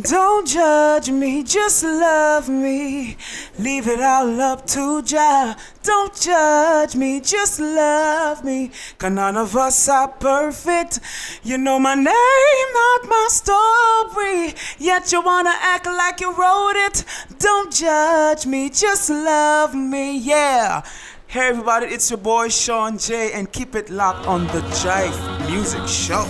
Don't judge me, just love me. Leave it all up to Jah. Don't judge me, just love me. Cause none of us are perfect. You know my name, not my story. Yet you wanna act like you wrote it. Don't judge me, just love me, yeah. Hey everybody, it's your boy Sean J, and keep it locked on the Jive Music Show.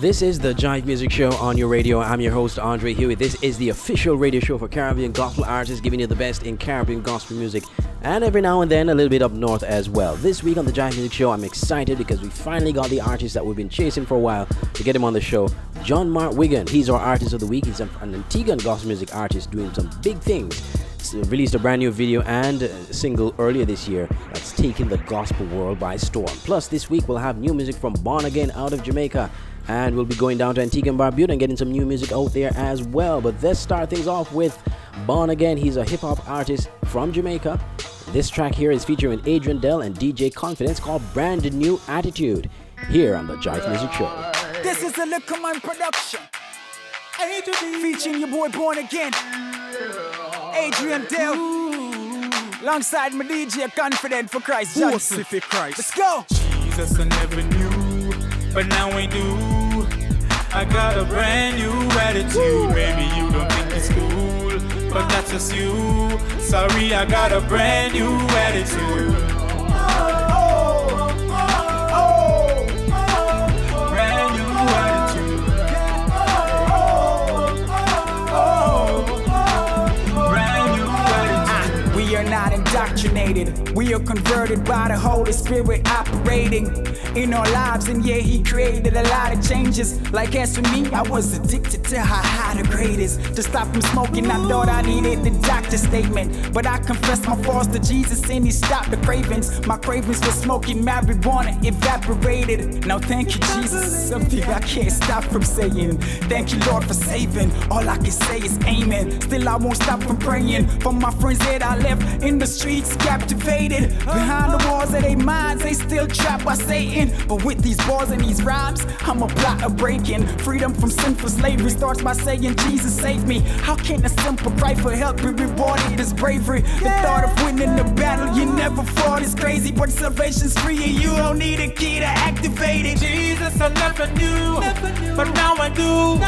This is the Jive Music Show on your radio. I'm your host, Andre Huey. This is the official radio show for Caribbean gospel artists, giving you the best in Caribbean gospel music, and every now and then a little bit up north as well. This week on the Jive Music Show, I'm excited because we finally got the artist that we've been chasing for a while to get him on the show. John Mark Wiggan. He's our artist of the week. He's an Antiguan gospel music artist doing some big things released a brand new video and uh, single earlier this year that's taken the gospel world by storm. Plus, this week we'll have new music from Bawnagen out of Jamaica and we'll be going down to Antigua and Barbuda and getting some new music out there as well. But let's start things off with Bawnagen. He's a hip hop artist from Jamaica. This track here is featuring Adrian Dell and DJ Confidence called Brand New Attitude here on the Jive Music Show. This is a Liquor Man production. Featuring your boy Bawnagen. Adrian Dell. Alongside my DJ Confident for Christ Johnson. for Christ. Let's go. Jesus, I never knew, but now I do. I got a brand new attitude. Maybe you don't think it's cool, but that's just you. Sorry, I got a brand new attitude. Brand new attitude. Brand new attitude. We are not indoctrinated. We are converted by the Holy Spirit operating in our lives. And yeah, He created a lot of changes. Like as for me, I was addicted to how high the grade is. To stop from smoking, I thought I needed the doctor's statement. But I confessed my faults to Jesus and He stopped the cravings. My cravings for smoking marijuana evaporated. Now thank you, Jesus. Something I can't stop from saying. Thank you, Lord, for saving. All I can say is amen. Still, I won't stop from praying for my friends that I left in the streets, captivated. Behind the walls of their minds, they still trapped by Satan. But with these bars and these rhymes, I'm a plot of breaking. Freedom from sinful slavery starts by saying, Jesus, save me. How can a simple cry for help be rewarded as bravery? The thought of winning the battle you never fought is crazy, but salvation's free and you don't need a key to activate it. Jesus, I never knew, but now I do.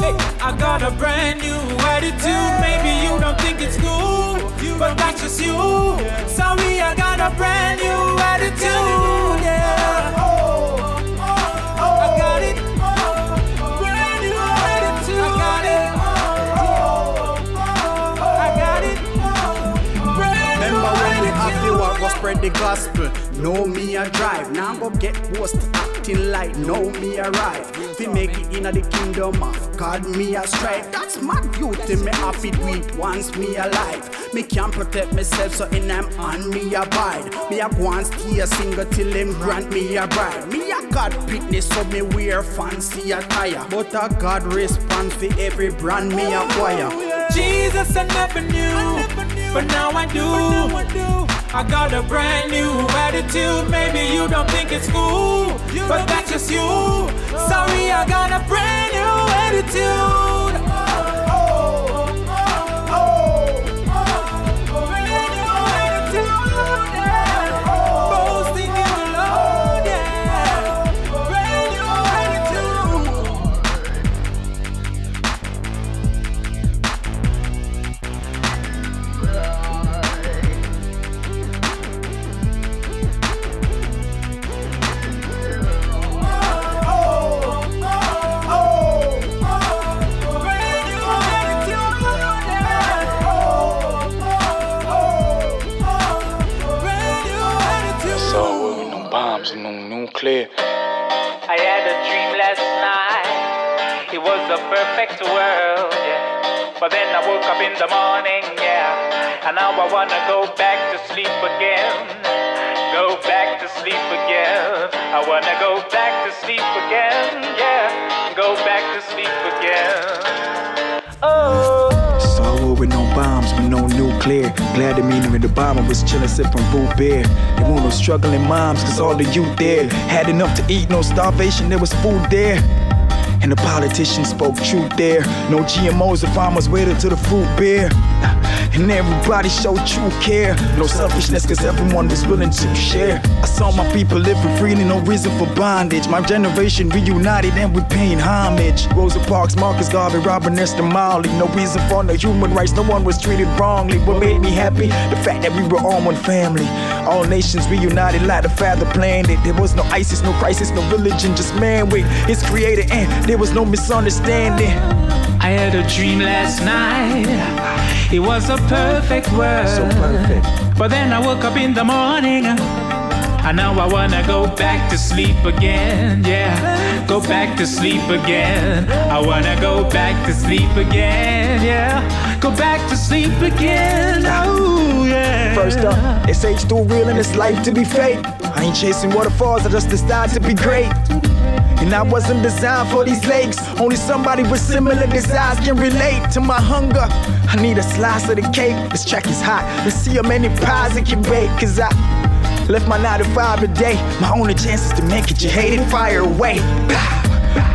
Hey, I got a brand new attitude. Maybe you don't think it's cool, but that's just you. Sorry, I got a brand new attitude. The gospel. Know me a drive, now go get post acting like know me arrive. We make it in the kingdom of God, me a strive. That's my duty, me happy do it once me alive. Me can't protect myself, so in them on me abide. Me a stay a single till him grant me a bride. Me a God fitness, so me wear fancy attire. But a God response for every brand me acquire. Jesus, I never knew, but now I do. I got a brand new attitude. Maybe you don't think it's cool, but that's just you. Sorry, I got a brand new attitude. Perfect world, yeah. But then I woke up in the morning, yeah. And now I wanna go back to sleep again. Go back to sleep again. I wanna go back to sleep again, yeah. Go back to sleep again. Oh. So with no bombs, with no nuclear. clear. Glad the meaning of the bomb was chillin' sipping root beer. There were no struggling moms, cause all the youth there had enough to eat, no starvation, there was food there. And the politicians spoke truth there. No GMOs, the farmers waited till the fruit bear. And everybody showed true care. No selfishness, cause everyone was willing to share. I saw my people for freely, no reason for bondage. My generation reunited and we paying homage. Rosa Parks, Marcus Garvey, Robert Nesta Marley. No reason for no human rights, no one was treated wrongly. What made me happy? The fact that we were all one family. All nations reunited like the father planned it. There was no ISIS, no crisis, no religion, just man with his creator, and there was no misunderstanding. I had a dream last night. It was a perfect world. So perfect. But then I woke up in the morning. Uh, and now I wanna go back to sleep again, yeah. Go back to sleep again. I wanna go back to sleep again, yeah. Go back to sleep again, oh yeah. First up, it's age too real and it's life to be fake. I ain't chasing waterfalls, I just decided to be great. And I wasn't designed for these lakes. Only somebody with similar desires can relate to my hunger. I need a slice of the cake. This track is hot. Let's see how many pies it can bake. Cause I left my 9 to 5 today. My only chance is to make it, you hate it, fire away.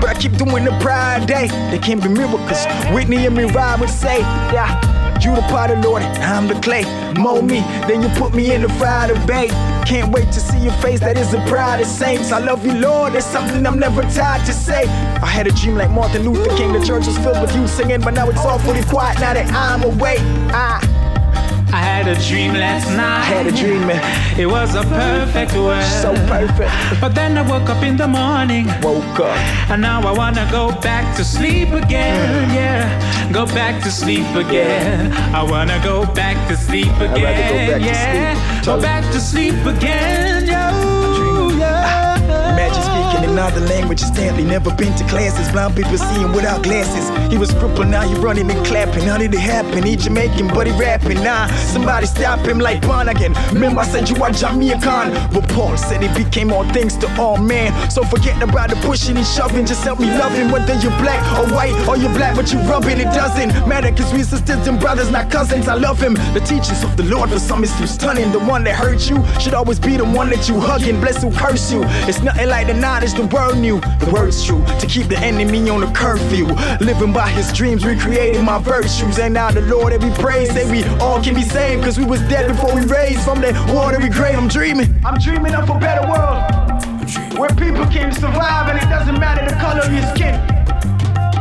But I keep doing the pride day. There can be miracles. Whitney and Mariah would say, yeah. You the potter, Lord, I'm the clay. Mold me, then you put me in the fire to bake. Can't wait to see your face, that is the pride of saints. I love you, Lord, it's something I'm never tired to say. I had a dream like Martin Luther King, the church was filled with you singing, but now it's awfully quiet now that I'm away. I I had a dream last night. I had a dream, man. It was a perfect world. So perfect. But then I woke up in the morning. Woke up. And now I wanna go back to sleep again. Yeah. Go back to sleep again. I wanna go back to sleep rather go again. back to yeah. sleep. Go back to sleep again. Yo. Another language instantly. Never been to classes. Blind people seeing without glasses. He was crippled, now he running and clapping. How did it happen? He Jamaican, but he rapping. Nah, somebody stop him like Bawnagen. Remember, I said you are Jamaican. But Paul said he became all things to all men. So forget about the pushing and shoving. Just help me love him. Whether you're black or white or you're black, but you rub it, it doesn't matter. Cause we sisters and brothers, not cousins. I love him. The teachings of the Lord for some is too stunning. The one that hurt you should always be the one that you hugging. Bless who curse you. It's nothing like the knowledge the world knew. The word's true to keep the enemy on the curfew. Living by his dreams, recreating my virtues. And now the Lord that we praise, say we all can be saved. Cause we was dead before we raised from that watery grave. I'm dreaming. I'm dreaming of a better world. Where people can survive and it doesn't matter the color of your skin.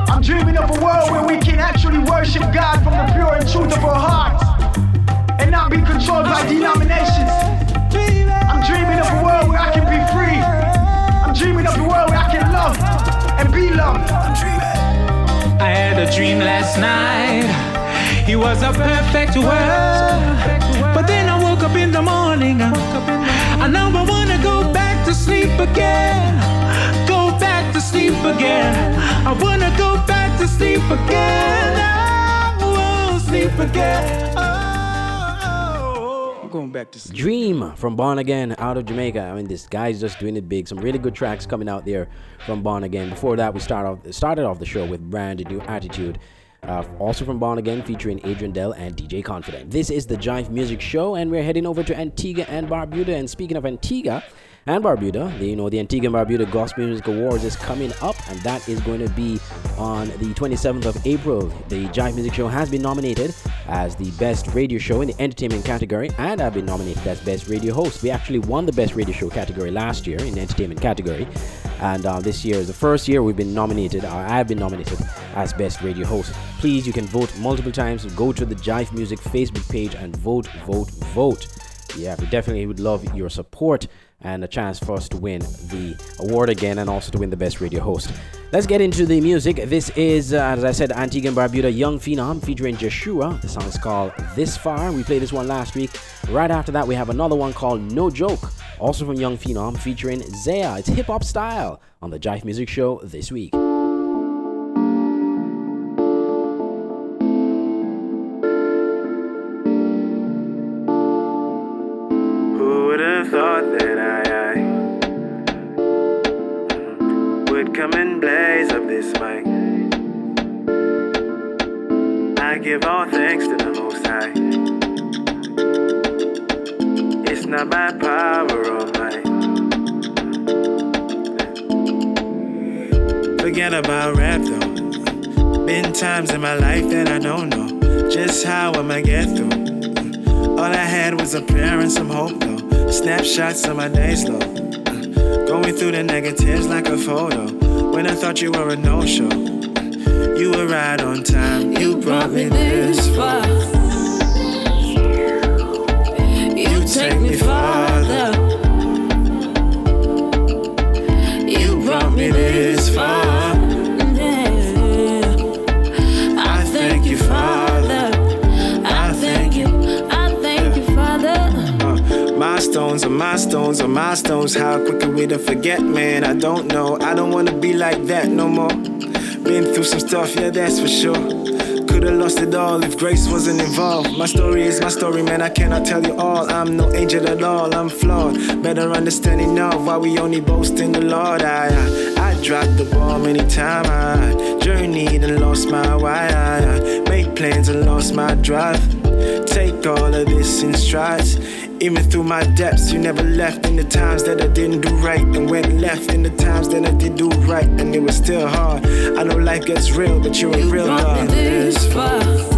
I'm dreaming of a world where we can actually worship God from the pure and truth of our hearts and not be controlled by denominations. I'm dreaming of a world where I can be free. I'm dreaming of a world where I can love and be loved. I'm dreaming. I had a dream last night. It was a perfect world. But then I woke up in the morning. And now I wanna go back to sleep again. Go back to sleep again. I wanna go back to sleep again. I won't sleep again. I'm going back to sleep. Dream from Bawnagen out of Jamaica. I mean, this guy's just doing it big. Some really good tracks coming out there from Bawnagen. Before that, we start off started off the show with Brand New Attitude. Uh, also from Bawnagen, featuring Adrian Dell and DJ Confident. This is the Jive Music Show, and we're heading over to Antigua and Barbuda. And speaking of Antigua and Barbuda, the, you know the Antigua and Barbuda Gospel Music Awards is coming up, and that is going to be on the 27th of April. The Jive Music Show has been nominated as the best radio show in the entertainment category, and I've been nominated as best radio host. We actually won the best radio show category last year in the entertainment category, and uh, this year is the first year we've been nominated, or I've been nominated as best radio host. Please, you can vote multiple times. Go to the Jive Music Facebook page and vote, vote, vote. Yeah, we definitely would love your support and a chance for us to win the award again and also to win the best radio host. Let's get into the music. This is, uh, as I said, Antigua and Barbuda Young Phenom featuring Joshua. The song is called This Far. We played this one last week. Right after that, we have another one called No Joke, also from Young Phenom featuring Zaya. It's hip hop style on the Jive Music Show this week. Hope though. Snapshots of my days low. Uh, going through the negatives like a photo. When I thought you were a no show, uh, you were right on time. You brought me this far. You take me farther. You brought me this Milestones are milestones are milestones. How quick are we to forget, man? I don't know. I don't wanna be like that no more. Been through some stuff, yeah, that's for sure. Could've lost it all if grace wasn't involved. My story is my story, man. I cannot tell you all. I'm no angel at all. I'm flawed. Better understanding of why we only boast in the Lord. I I, dropped the ball many times. I journeyed and lost my why. I, I made plans and lost my drive. Take all of this in strides. Even through my depths, you never left in the times that I didn't do right, and went left in the times that I did do right, and it was still hard. I know life gets real, but you're a real God. this far.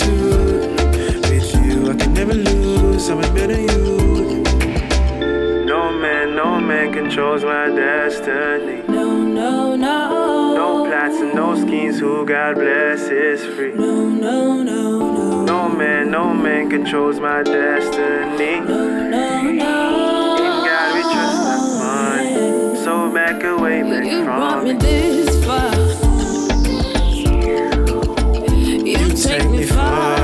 With you, I can never lose. I'm a better you. No man, no man controls my destiny. No, no, no. No plots and no schemes. Who God bless is free. No, no, no, no. No man, no man controls my destiny. No, no, In. God we trust money. So back away, back You from me. this take me farther.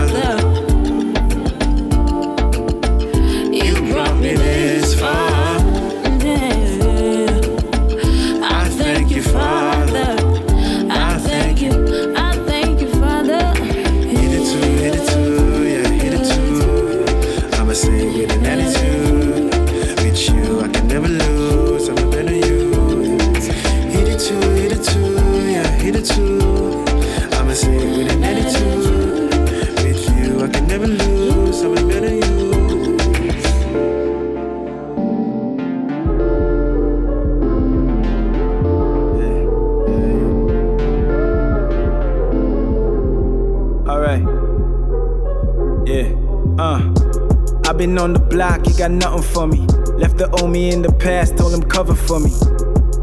I been on the block, you got nothing for me. Left the old me in the past, told him cover for me.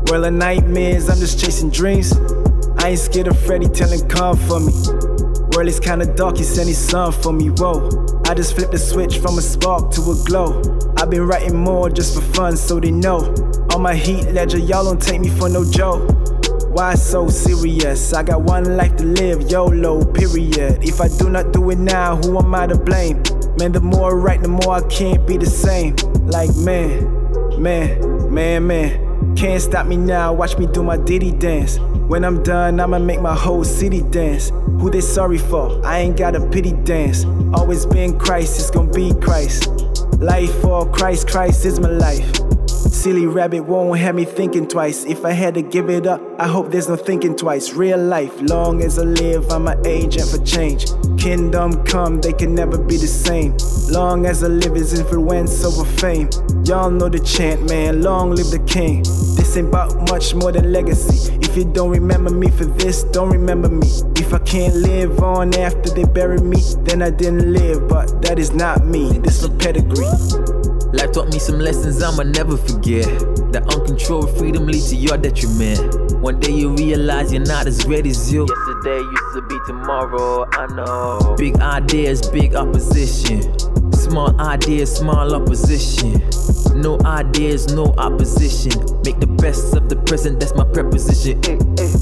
World of nightmares, I'm just chasing dreams. I ain't scared of Freddy telling come for me. World is kinda dark, he sent his son for me. Whoa. I just flipped the switch from a spark to a glow. I've been writing more just for fun, so they know. On my Heath Ledger, y'all don't take me for no joke. Why so serious? I got one life to live, YOLO, period. If I do not do it now, who am I to blame? Man, the more I write, the more I can't be the same. Like, man, man, man, man. Can't stop me now, watch me do my ditty dance. When I'm done, I'ma make my whole city dance. Who they sorry for? I ain't got a pity dance. Always been Christ, it's gonna be Christ. Life for Christ, Christ is my life. Silly rabbit won't have me thinking twice. If I had to give it up, I hope there's no thinking twice. Real life, long as I live, I'm an agent for change. Kingdom come, they can never be the same. Long as I live is influence over fame. Y'all know the chant, man. Long live the king. This ain't about much more than legacy. If you don't remember me for this, don't remember me. If I can't live on after they bury me, then I didn't live. But that is not me. This for pedigree. Life taught me some lessons I'ma never forget. That uncontrolled freedom leads to your detriment. One day you realize you're not as great as you. Yesterday used to be tomorrow, I know. Big ideas, big opposition. Small ideas, small opposition. No ideas, no opposition. Make the best of the present, that's my preposition.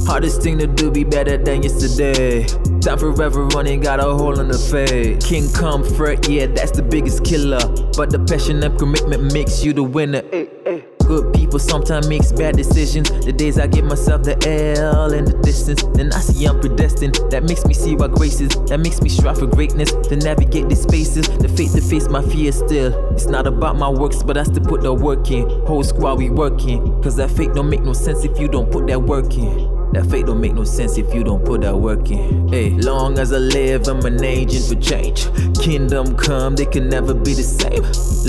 Hardest thing to do, be better than yesterday. Time forever running, got a hole in the fade. King come comfort, yeah, that's the biggest killer. But the passion and commitment makes you the winner. Good people sometimes makes bad decisions. The days I give myself the L in the distance, then I see I'm predestined. That makes me see what grace is. That makes me strive for greatness. To navigate these spaces, the faith to face my fears still. It's not about my works, but I still put the work in. Whole squad we working. Cause that fake don't make no sense if you don't put that work in. That fate don't make no sense if you don't put that work in. Hey, long as I live, I'm an agent for change. Kingdom come, they can never be the same.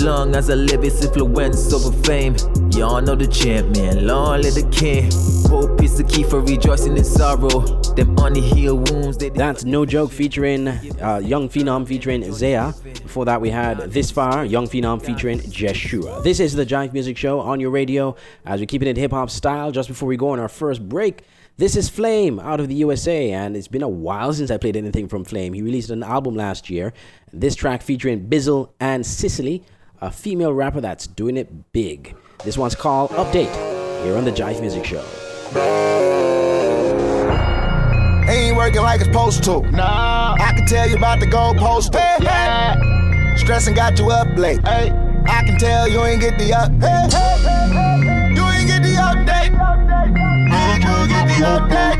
Long as I live, it's influence over fame. Y'all know the champion, long live the king. Hope is the key for rejoicing in sorrow. Them unhealed wounds. That's No Joke featuring uh, Young Phenom featuring Zaya. Before that, we had This Far, Young Phenom featuring Jeshua. This is the Jive Music Show on your radio as we're keeping it hip hop style. Just before we go on our first break, this is Flame out of the USA, and it's been a while since I played anything from Flame. He released an album last year. This track featuring Bizzle and Sicily, a female rapper that's doing it big. This one's called Update here on the Jive Music Show. Ain't working like it's supposed to. Nah. I can tell you about the gold poster. Hey, yeah. Stressing got you up late. Hey. I can tell you ain't get the up. Hey, hey, You update?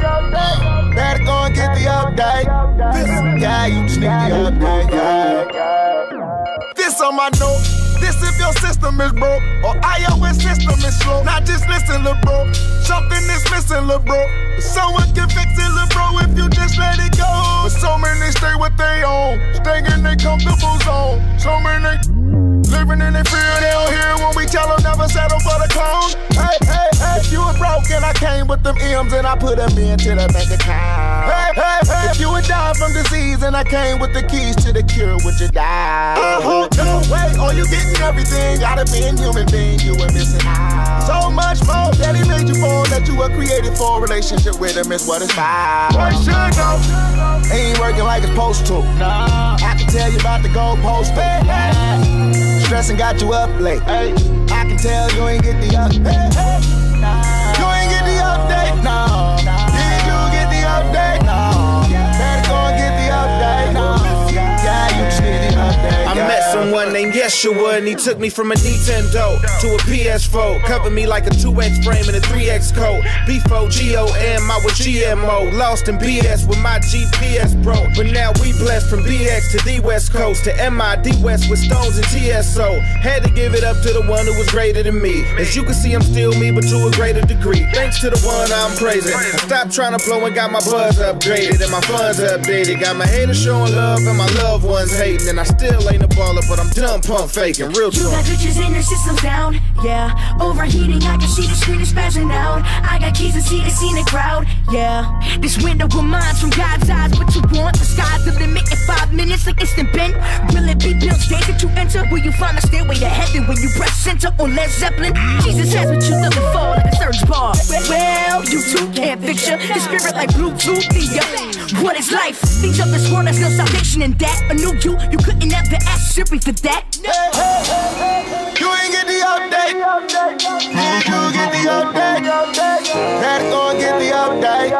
Better go and get the update. This guy, you just need the update. Yeah. This on my note. This if your system is broke or iOS system is slow. Not just listen, lil' bro. Something is missing, lil' bro. Someone can fix it, lil' bro, if you just let it go. But so many stay what they own, staying in their comfortable zone. So many living in their fear, they don't hear when we tell them never settle for the clone. Hey, hey, hey, if you were broke and I came with them M's and I put them into the bank account. Hey, hey, hey, if you would die from disease and I came with the keys to the cure, would you die? Uh-huh, no way, or you getting everything out of being human being, you were missing out. So much more that he made you for, that you were created for. A relationship with him is what it's about. Boy, should know. Ain't working like it's supposed to. Nah. I can tell you about the gold post. Stressing got you up late. Hey. I can tell you ain't get the up. Hey, hey. Nah. You ain't get the update. No. Did I met someone named Yeshua and he took me from a Nintendo to a PS4. Covered me like a 2X frame and a 3X coat. Before GOM, I was GMO. Lost in BS with my GPS bro. But now we blessed from BX to the West Coast to MID West with Stones and TSO. Had to give it up to the one who was greater than me. As you can see, I'm still me, but to a greater degree. Thanks to the one I'm praising. I stopped trying to blow and got my buzz upgraded and my funds updated. Got my haters showing love and my loved ones hating. And I still ain't a baller, but I'm done pump faking. Real You got glitches in your system down, yeah. Overheating, I can see the screen is spazzing out. I got keys to see the scene, scenic crowd, yeah. This window of mine's from God's eyes. What you want? The sky's the limit in five minutes, like instant bend. Will it be built stage that you enter? Will you find a stairway to heaven when you press enter on Led Zeppelin? Jesus has what you looking for, like a search bar. Well, you too can't fix picture the spirit like Bluetooth. What is life? Things of this world, there's no salvation in that. A new you, you couldn't ever ask Siri for that. You ain't get the update. You get the update? Go and get the update.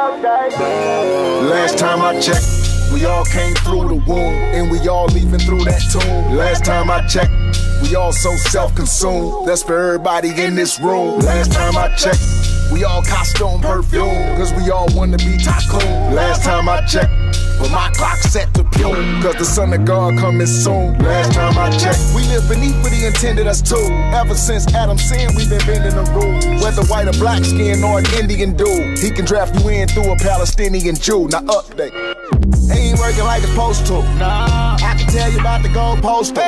Last time I checked, we all came through the womb, and we all leaving through that tomb. Last time I checked, we all so self-consumed. That's for everybody in this room. Last time I checked, we all costume perfume, cause we all wanna be tycoon. Last time I checked, but my clock set to Pune, cause the son of God coming soon. Last time I checked, we live beneath what he intended us to. Ever since Adam sinned, we've been bending the rules. Whether white or black skin or an Indian dude, he can draft you in through a Palestinian Jew. Now update. Ain't working like it's supposed to. Nah. I can tell you about the gold poster.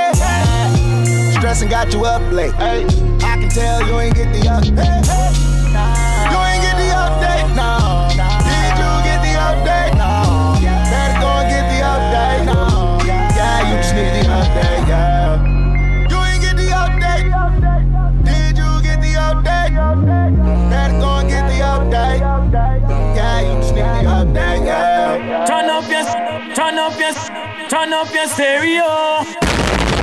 Stressing got you up late. Hey. I can tell you ain't get the up. Nah. You ain't get the update. No. Did turn up your stereo.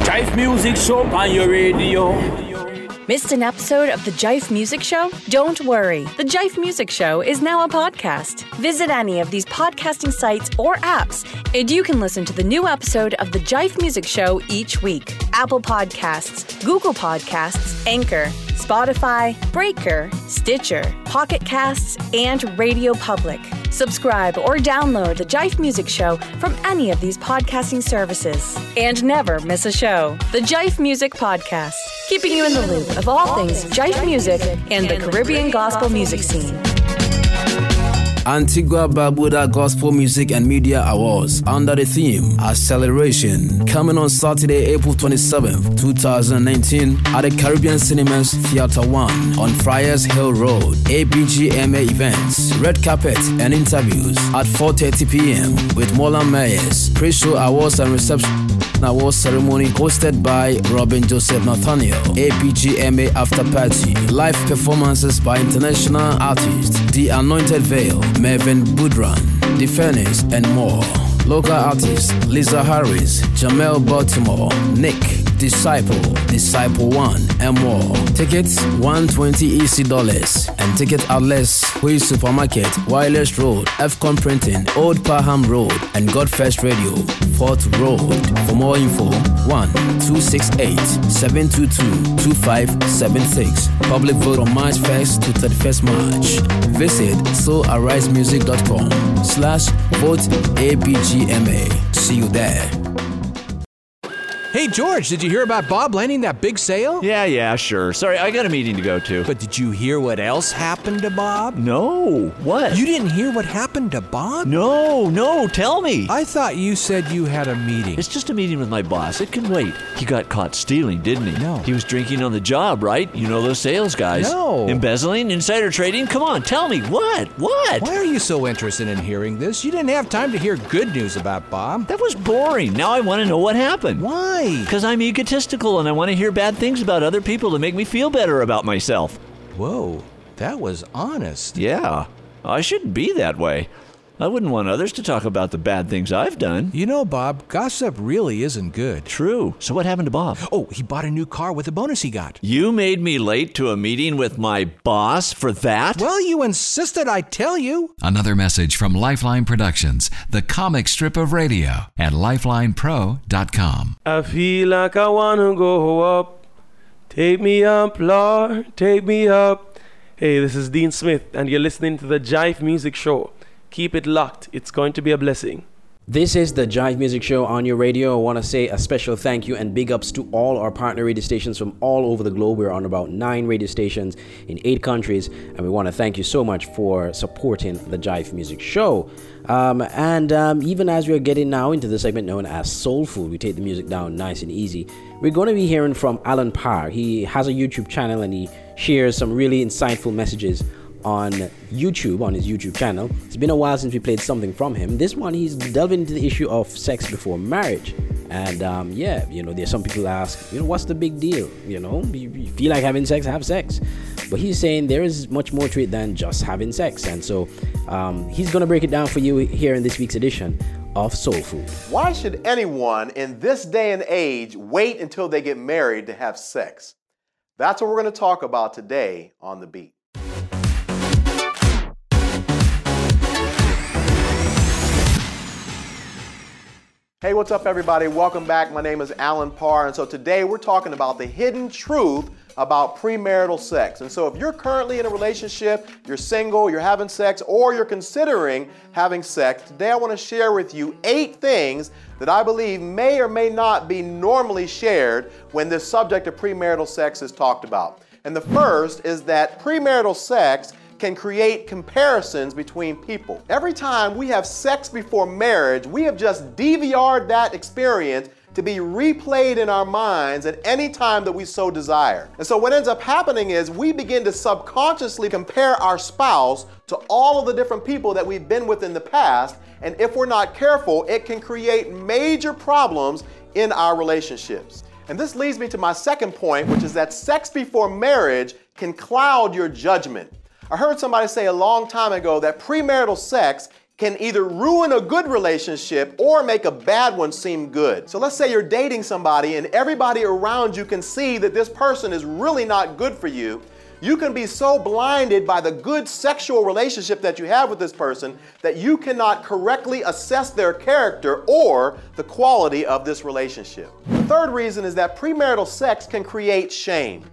Jive music show on your radio. Missed an episode of the Jive Music Show? Don't worry. The Jive Music Show is now a podcast. Visit any of these podcasting sites or apps, and you can listen to the new episode of the Jive Music Show each week. Apple Podcasts, Google Podcasts, Anchor, Spotify, Breaker, Stitcher, Pocket Casts, and Radio Public. Subscribe or download the Jive Music Show from any of these podcasting services. And never miss a show. The Jive Music Podcast, keeping you in the loop of all things Jive music and the Caribbean gospel music scene. Antigua Barbuda Gospel Music and Media Awards under the theme Acceleration coming on Saturday, April 27th, 2019 at the Caribbean Cinemas Theatre 1 on Friars Hill Road. ABGMA events, red carpet and interviews at 4:30 p.m. with Molan Myers. Pre-show awards and reception awards ceremony hosted by Robin Joseph Nathaniel. ABGMA after party. Live performances by international artists The Anointed Veil, Mervyn Budran, The Furnace, and more. Local artists Lisa Harris, Jamel Baltimore, Nick, Disciple, Disciple One, and more. Tickets 120 EC dollars and ticket outlets Way Supermarket, Wireless Road, FCON Printing, Old Parham Road, and Godfest Radio, Fort Road. For more info, 1 268 722 2576. Public vote on March 1st to 31st March. Visit soularisemusic.com slash vote ABGMA. See you there. Hey, George, did you hear about Bob landing that big sale? Yeah, yeah, sure. Sorry, I got a meeting to go to. But did you hear what else happened to Bob? No. What? You didn't hear what happened to Bob? No, no, tell me. I thought you said you had a meeting. It's just a meeting with my boss. It can wait. He got caught stealing, didn't he? No. He was drinking on the job, right? You know those sales guys. No. Embezzling, insider trading? Come on, tell me. What? What? Why are you so interested in hearing this? You didn't have time to hear good news about Bob. That was boring. Now I want to know what happened. Why? Because I'm egotistical and I want to hear bad things about other people to make me feel better about myself. Whoa, that was honest. Yeah, I shouldn't be that way. I wouldn't want others to talk about the bad things I've done. You know, Bob, gossip really isn't good. True. So what happened to Bob? Oh, he bought a new car with a bonus he got. You made me late to a meeting with my boss for that? Well, you insisted I tell you. Another message from Lifeline Productions, the comic strip of radio at lifelinepro.com. I feel like I wanna go up. Take me up, Lord, take me up. Hey, this is Dean Smith, and you're listening to the Jive Music Show. Keep it locked, it's going to be a blessing. This is the Jive Music Show on your radio. I want to say a special thank you and big ups to all our partner radio stations from all over the globe. We're on about nine radio stations in eight countries, and we want to thank you so much for supporting the Jive Music Show. Um, and um, even as we're getting now into the segment known as Soul Food, we take the music down nice and easy. We're going to be hearing from Allen Parr. He has a YouTube channel and he shares some really insightful messages on YouTube, on his YouTube channel. It's been a while since we played something from him. This one, he's delving into the issue of sex before marriage. And um, yeah, you know, there's some people ask, you know, what's the big deal? You know, you, you feel like having sex, have sex. But he's saying there is much more to it than just having sex. And so um, he's going to break it down for you here in this week's edition of Soul Food. Why should anyone in this day and age wait until they get married to have sex? That's what we're going to talk about today on The Beat. Hey, what's up, everybody? Welcome back. My name is Allen Parr, and so today we're talking about the hidden truth about premarital sex. And so, if you're currently in a relationship, you're single, you're having sex, or you're considering having sex, today I want to share with you eight things that I believe may or may not be normally shared when this subject of premarital sex is talked about. And the first is that premarital sex can create comparisons between people. Every time we have sex before marriage, we have just DVR'd that experience to be replayed in our minds at any time that we so desire. And so what ends up happening is we begin to subconsciously compare our spouse to all of the different people that we've been with in the past, and if we're not careful, it can create major problems in our relationships. And this leads me to my second point, which is that sex before marriage can cloud your judgment. I heard somebody say a long time ago that premarital sex can either ruin a good relationship or make a bad one seem good. So let's say you're dating somebody and everybody around you can see that this person is really not good for you. You can be so blinded by the good sexual relationship that you have with this person that you cannot correctly assess their character or the quality of this relationship. The third reason is that premarital sex can create shame.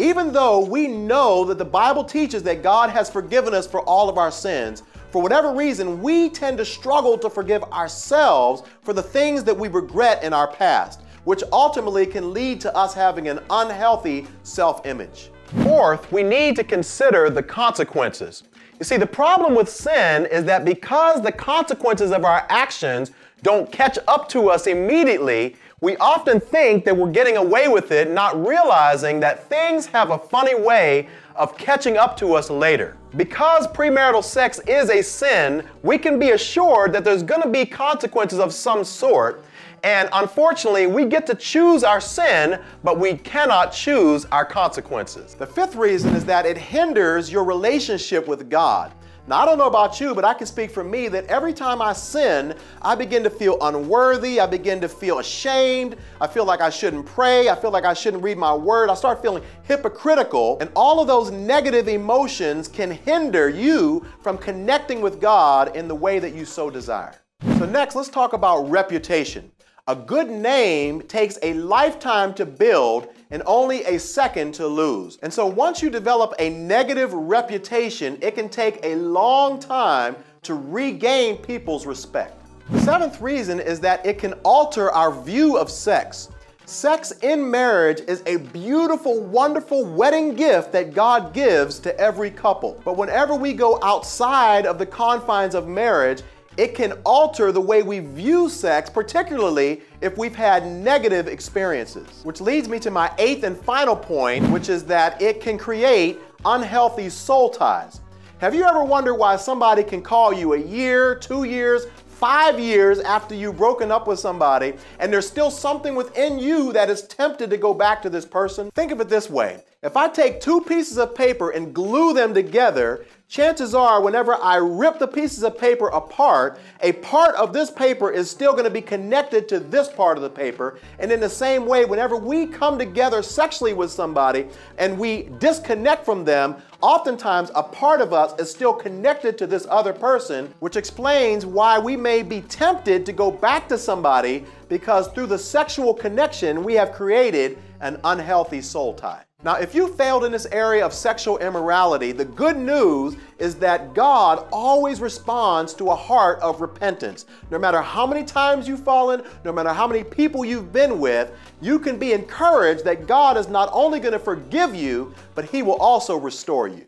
Even though we know that the Bible teaches that God has forgiven us for all of our sins, for whatever reason, we tend to struggle to forgive ourselves for the things that we regret in our past, which ultimately can lead to us having an unhealthy self image. Fourth, we need to consider the consequences. You see, the problem with sin is that because the consequences of our actions don't catch up to us immediately, we often think that we're getting away with it, not realizing that things have a funny way of catching up to us later. Because premarital sex is a sin, we can be assured that there's going to be consequences of some sort. And unfortunately, we get to choose our sin, but we cannot choose our consequences. The fifth reason is that it hinders your relationship with God. Now, I don't know about you, but I can speak for me that every time I sin, I begin to feel unworthy. I begin to feel ashamed. I feel like I shouldn't pray. I feel like I shouldn't read my word. I start feeling hypocritical. And all of those negative emotions can hinder you from connecting with God in the way that you so desire. So, next, let's talk about reputation. A good name takes a lifetime to build and only a second to lose. And so once you develop a negative reputation, it can take a long time to regain people's respect. The seventh reason is that it can alter our view of sex. Sex in marriage is a beautiful, wonderful wedding gift that God gives to every couple. But whenever we go outside of the confines of marriage, it can alter the way we view sex, particularly if we've had negative experiences. Which leads me to my eighth and final point, which is that it can create unhealthy soul ties. Have you ever wondered why somebody can call you a year, two years, five years after you've broken up with somebody, and there's still something within you that is tempted to go back to this person? Think of it this way if I take two pieces of paper and glue them together, chances are whenever I rip the pieces of paper apart, a part of this paper is still going to be connected to this part of the paper. And in the same way, whenever we come together sexually with somebody and we disconnect from them, oftentimes a part of us is still connected to this other person, which explains why we may be tempted to go back to somebody because through the sexual connection, we have created an unhealthy soul tie. Now, if you failed in this area of sexual immorality, the good news is that God always responds to a heart of repentance. No matter how many times you've fallen, no matter how many people you've been with, you can be encouraged that God is not only going to forgive you, but He will also restore you.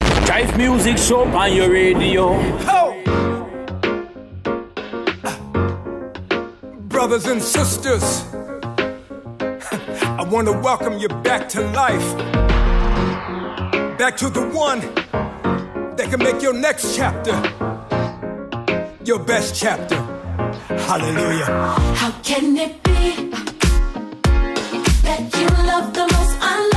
Jive Music Show on your radio. Brothers and sisters. Want to welcome you back to life. Back to the one that can make your next chapter your best chapter. Hallelujah. How can it be that you love the most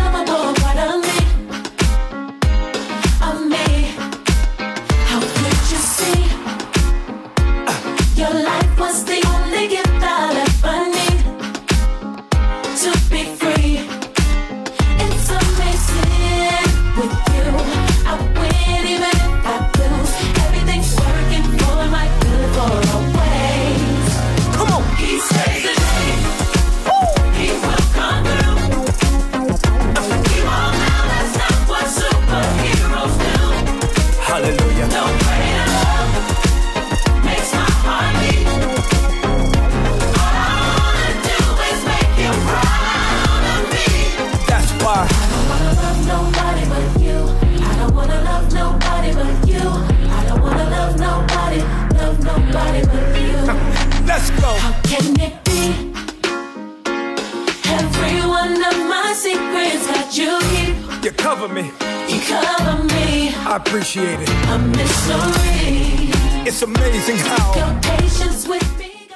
I appreciate it. A mystery. It's amazing how. Your patience with me.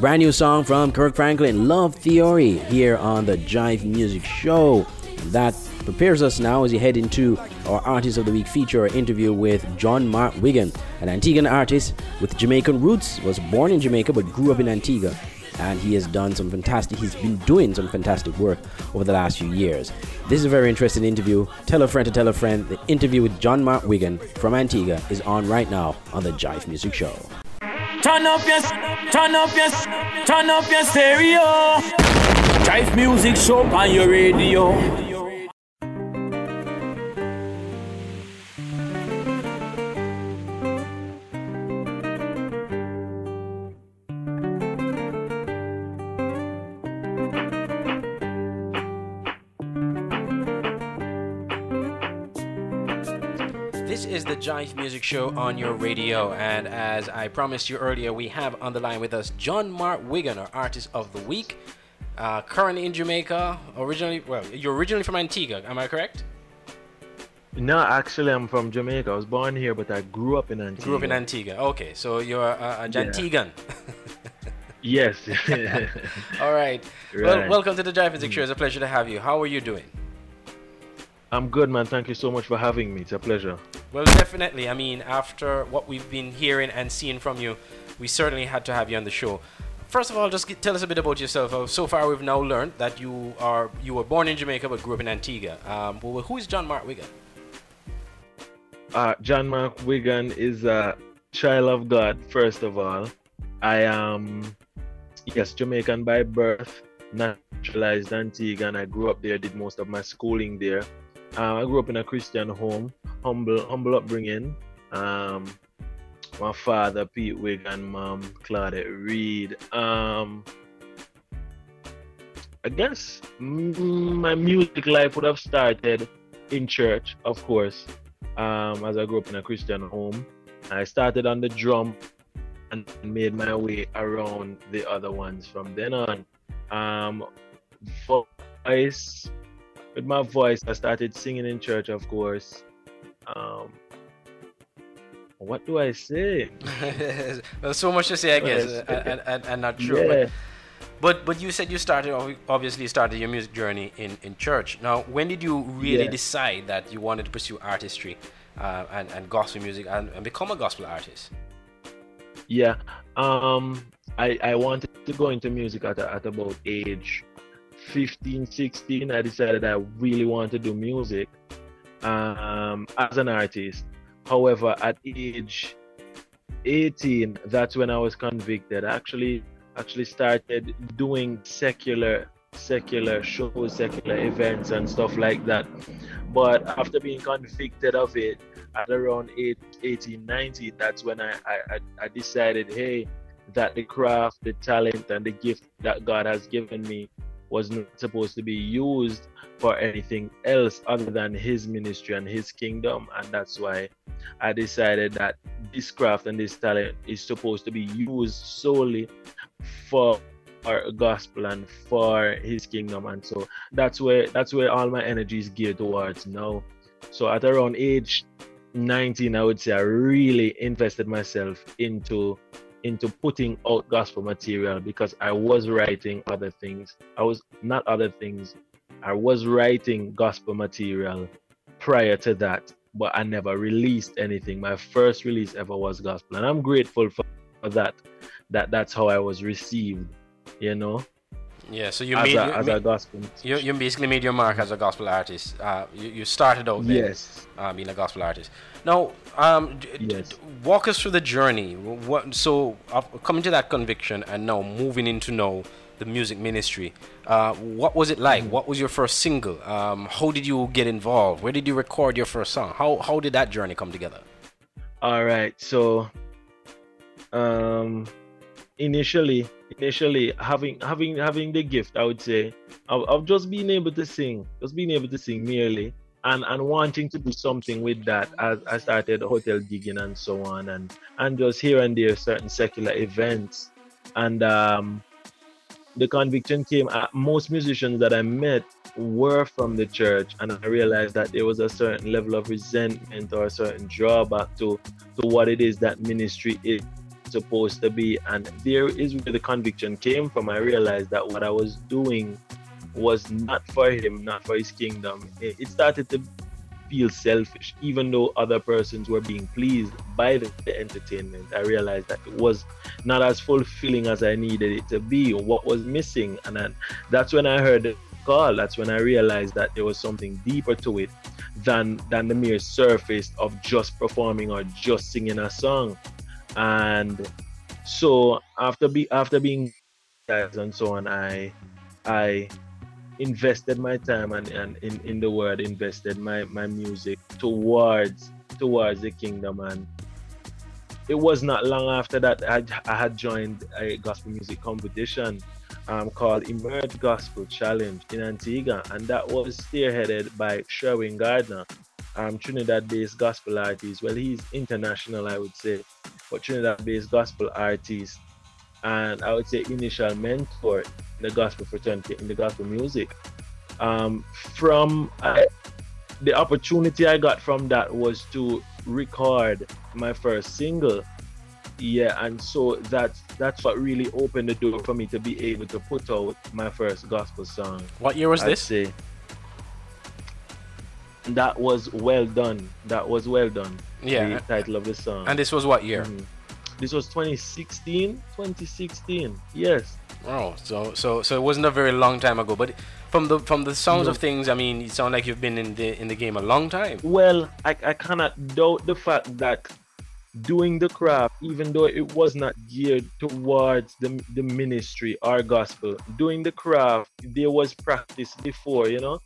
Brand new song from Kirk Franklin, Love Theory, here on the Jive Music Show. That prepares us now as we head into our Artist of the Week feature or interview with John Mark Wiggan, an Antiguan artist with Jamaican roots, was born in Jamaica but grew up in Antigua. And he has done some fantastic, he's been doing some fantastic work over the last few years. This is a very interesting interview. Tell a friend to tell a friend. The interview with John Mark Wiggan from Antigua is on right now on the Jive Music Show. Turn up your, turn up your, turn up your stereo. Jive music show on your radio. Is the Jive Music Show on your radio, and as I promised you earlier, we have on the line with us John Mark Wiggan, our Artist of the Week. Uh, currently in Jamaica, originally, well, you're originally from Antigua, am I correct? No, actually, I'm from Jamaica. I was born here, but I grew up in Antigua. Grew up in Antigua. Okay, so you're a, a Jantiguan. Yes. All right. Well, welcome to the Jive Music Show. It's a pleasure to have you. How are you doing? I'm good, man. Thank you so much for having me. It's a pleasure. Well, definitely. I mean, after what we've been hearing and seeing from you, we certainly had to have you on the show. First of all, just get, tell us a bit about yourself. Uh, So far, we've now learned that you are you were born in Jamaica but grew up in Antigua. Um, well, who is John Mark Wiggan? Uh, John Mark Wiggan is a child of God, first of all. I am, yes, Jamaican by birth, naturalized Antigua, and I grew up there, did most of my schooling there. Uh, I grew up in a Christian home, humble, humble upbringing. Um, my father, Pete Wiggan, mom, Claudette Reed. Um, I guess my music life would have started in church, of course, um, as I grew up in a Christian home. I started on the drum and made my way around the other ones from then on. Um, voice, with my voice, I started singing in church, of course. Um, what do I say? There's so much to say, I guess, and, and, and not sure. Yeah. But, but but you said you started obvi- obviously started your music journey in, in church. Now, when did you really Yeah. decide that you wanted to pursue artistry uh, and and gospel music and, and become a gospel artist? Yeah. Um I I wanted to go into music at, at about age 15, 16. I decided I really wanted to do music um as an artist. However, at age 18, that's when I was convicted. I actually actually started doing secular secular shows, secular events and stuff like that. But after being convicted of it at around eight, 18, 19, that's when I, I- I decided, hey, that the craft, the talent, and the gift that God has given me was not supposed to be used for anything else other than His ministry and His kingdom. And that's why I decided that this craft and this talent is supposed to be used solely for our gospel and for his kingdom and so that's where that's where all my energy is geared towards now so at around age 19 i would say i really invested myself into into putting out gospel material because i was writing other things. I was not other things. I was writing gospel material prior to that but i never released anything. My first release ever was gospel and i'm grateful for, that that that's how i was received you know Yeah, so you as made a, you, as ma- a gospel you, you basically made your mark as a gospel artist. Uh, you, you started out there, Yes. uh, being a gospel artist. Now, um, d- d- d- walk us through the journey. What so uh, coming to that conviction and now moving into now the music ministry. Uh, what was it like? Mm. What was your first single? Um, how did you get involved? Where did you record your first song? How how did that journey come together? All right. So, um, initially, initially having having having the gift, I would say, of, of just being able to sing, just being able to sing merely, and and wanting to do something with that. As I started hotel gigging and so on, and and just here and there certain secular events, and um, the conviction came. Uh, most musicians that I met were from the church, and I realized that there was a certain level of resentment or a certain drawback to to what it is that ministry is supposed to be. And there is where the conviction came from. I realized that what I was doing was not for him, not for his kingdom, it, started to feel selfish, even though other persons were being pleased by the, the entertainment. I realized that it was not as fulfilling as I needed it to be, what was missing. And then that's when I heard the call. That's when I realized that there was something deeper to it than than the mere surface of just performing or just singing a song. And so after be after being and so on, I I invested my time and, and in, in the word invested my, my music towards towards the kingdom. And it was not long after that I, I had joined a gospel music competition um, called Emerge Gospel Challenge in Antigua. And that was spearheaded by Sherwin Gardner um, Trinidad-based gospel artist. Well he's international I would say but Trinidad-based gospel artist and I would say initial mentor in the gospel fraternity in the gospel music. Um, from uh, the opportunity I got from that was to record my first single. Yeah, and so that's that's what really opened the door for me to be able to put out my first gospel song. What year was I'd this? Say. That was well done. That was well done. Yeah. The title of the song. And this was what year? Mhm. This was 2016. 2016. Yes. Oh, so so so it wasn't a very long time ago, but from the from the sounds No. of things, I mean, you sound like you've been in the in the game a long time. Well, I, I cannot doubt the fact that doing the craft, even though it was not geared towards the, the ministry or gospel, doing the craft, there was practice before, you know?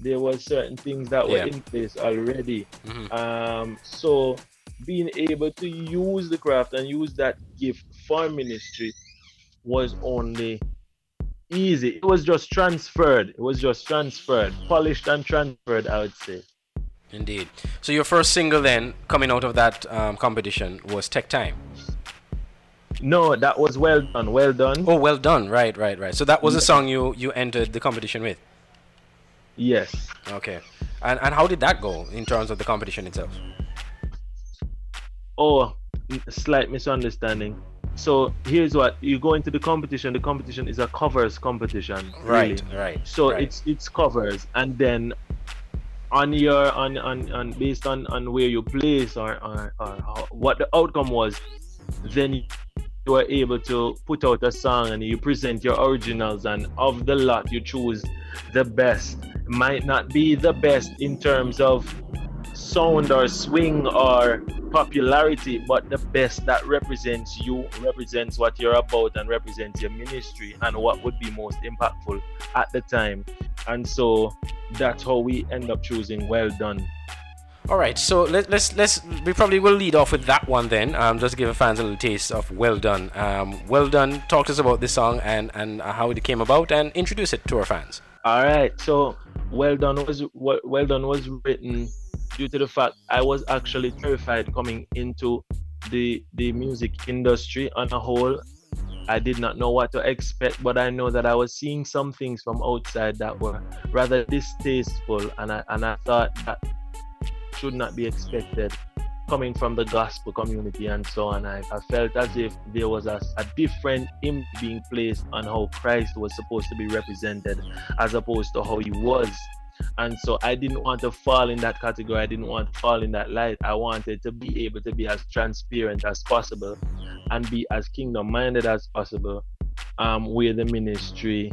There were certain things that were Yeah. in place already. Mhm. Um, so being able to use the craft and use that gift for ministry was only easy. It was just transferred. It was just transferred, polished and transferred, I would say. Indeed. So your first single then coming out of that um, competition was Tech Time. No, that was well done. Well done. Oh, well done. Right, right, right. So that was the song you you entered the competition with. Yes. Okay. And and how did that go in terms of the competition itself? Oh, slight misunderstanding. So here's what you go into the competition. The competition is a covers competition. Right, really. right, So right. it's it's covers, and then on your on on, on based on on where you place or or, or how, what the outcome was, then you are able to put out a song and you present your originals and of the lot you choose the best. Might not be the best in terms of sound or swing or popularity but the best that represents you represents what you're about and represents your ministry and what would be most impactful at the time. And so that's how we end up choosing well done All right, so let, let's let's we probably will lead off with that one then, um, just to give fans a little taste of "Well Done." Um, well done. Talk to us about this song and and uh, how it came about, and introduce it to our fans. All right. So, well done was well done was written due to the fact I was actually terrified coming into the the music industry on a whole. I did not know what to expect, but I know that I was seeing some things from outside that were rather distasteful, and I and I thought that should not be expected coming from the gospel community and so on. I, I felt as if there was a, a different image being placed on how Christ was supposed to be represented as opposed to how he was. And so I didn't want to fall in that category. I didn't want to fall in that light. I wanted to be able to be as transparent as possible and be as kingdom minded as possible um, where the ministry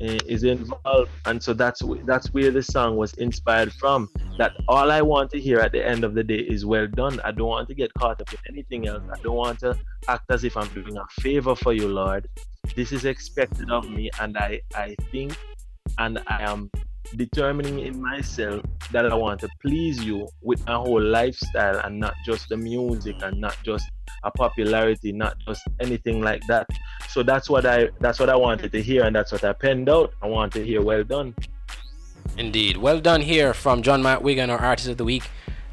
Eh, is involved. And so that's that's where the song was inspired from. That all I want to hear at the end of the day is well done. I don't want to get caught up in anything else. I don't want to act as if I'm doing a favor for you, Lord. This is expected of me, and I I think and I am determining in myself that I want to please you with my whole lifestyle and not just the music and not just a popularity, not just anything like that. So that's what I that's what I wanted to hear and that's what I penned out. I want to hear well done. Indeed. Well done here from John Matt Wiggan, our artist of the week.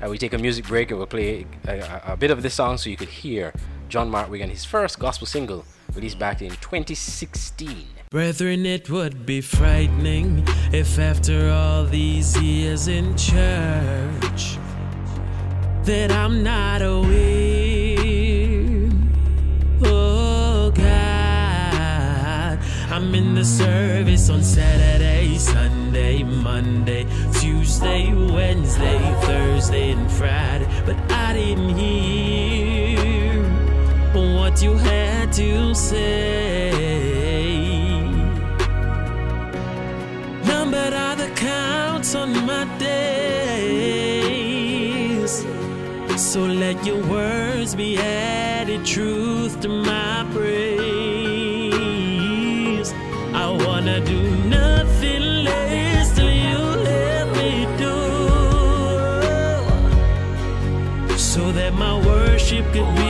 Uh, we take a music break and we'll play a, a, a bit of this song so you could hear John Mark Wiggan, his first gospel single, released back in 2016. Brethren, it would be frightening if after all these years in church that I'm not aware. Oh God, I'm in the service on Saturday, Sunday, Monday, Tuesday, Wednesday, Thursday, and Friday. But I didn't hear what you had to say. Counts on my days. So let your words be added truth to my praise. I wanna do nothing less till you let me do. So that my worship could be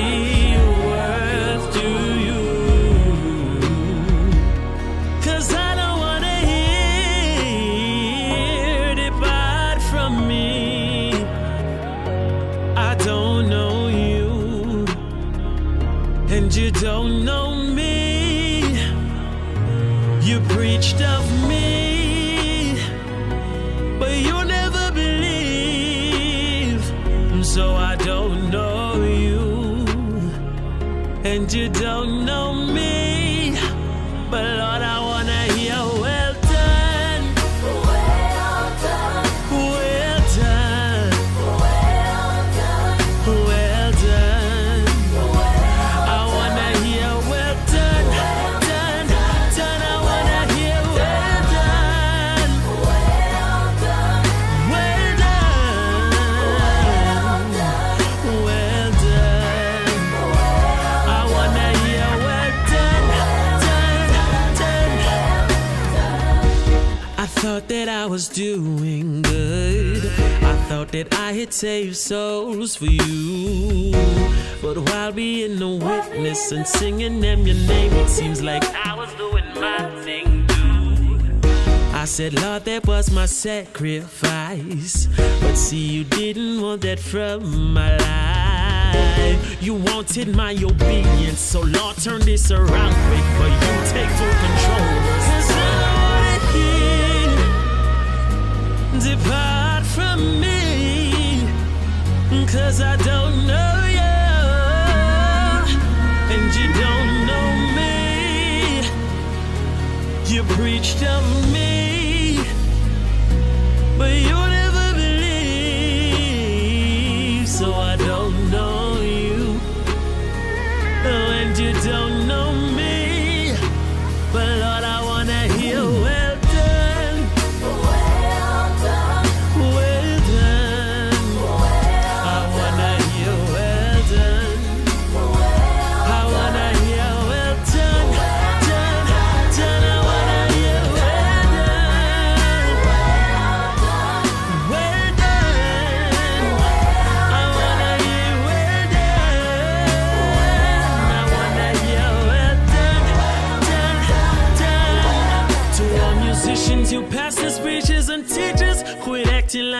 don't know me. You preached of me, but you never believe. So I don't know you, and you don't know was doing good. I thought that I had saved souls for you. But while being a witness and singing them your name, it seems like I was doing my thing too. I said, Lord, that was my sacrifice. But see, you didn't want that from my life. You wanted my obedience, so Lord, turn this around quick. But you take full control. Depart from me cause I don't know you and you don't know me. You preached of me but you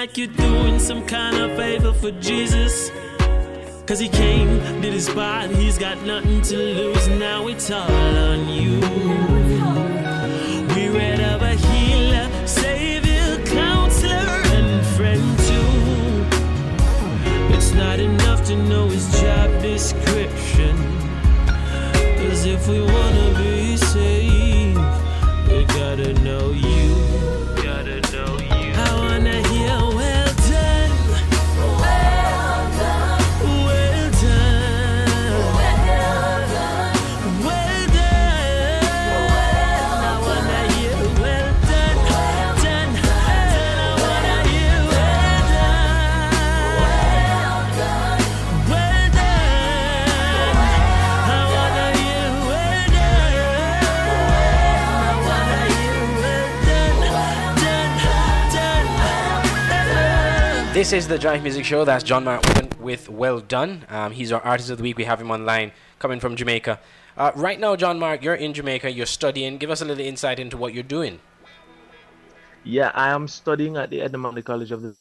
like you're doing some kind of favor for Jesus. Cause he came, did his part, he's got nothing to lose. Now it's all on you. We read of a healer, savior, counselor, and friend too. It's not enough to know his job description. Cause if we wanna be saved, This is the Jive Music Show. That's John Mark with Well Done. Um, he's our artist of the week. We have him online, coming from Jamaica. Uh, right now, John Mark, you're in Jamaica. You're studying. Give us a little insight into what you're doing. Yeah, I am studying at the Edna Manley College of the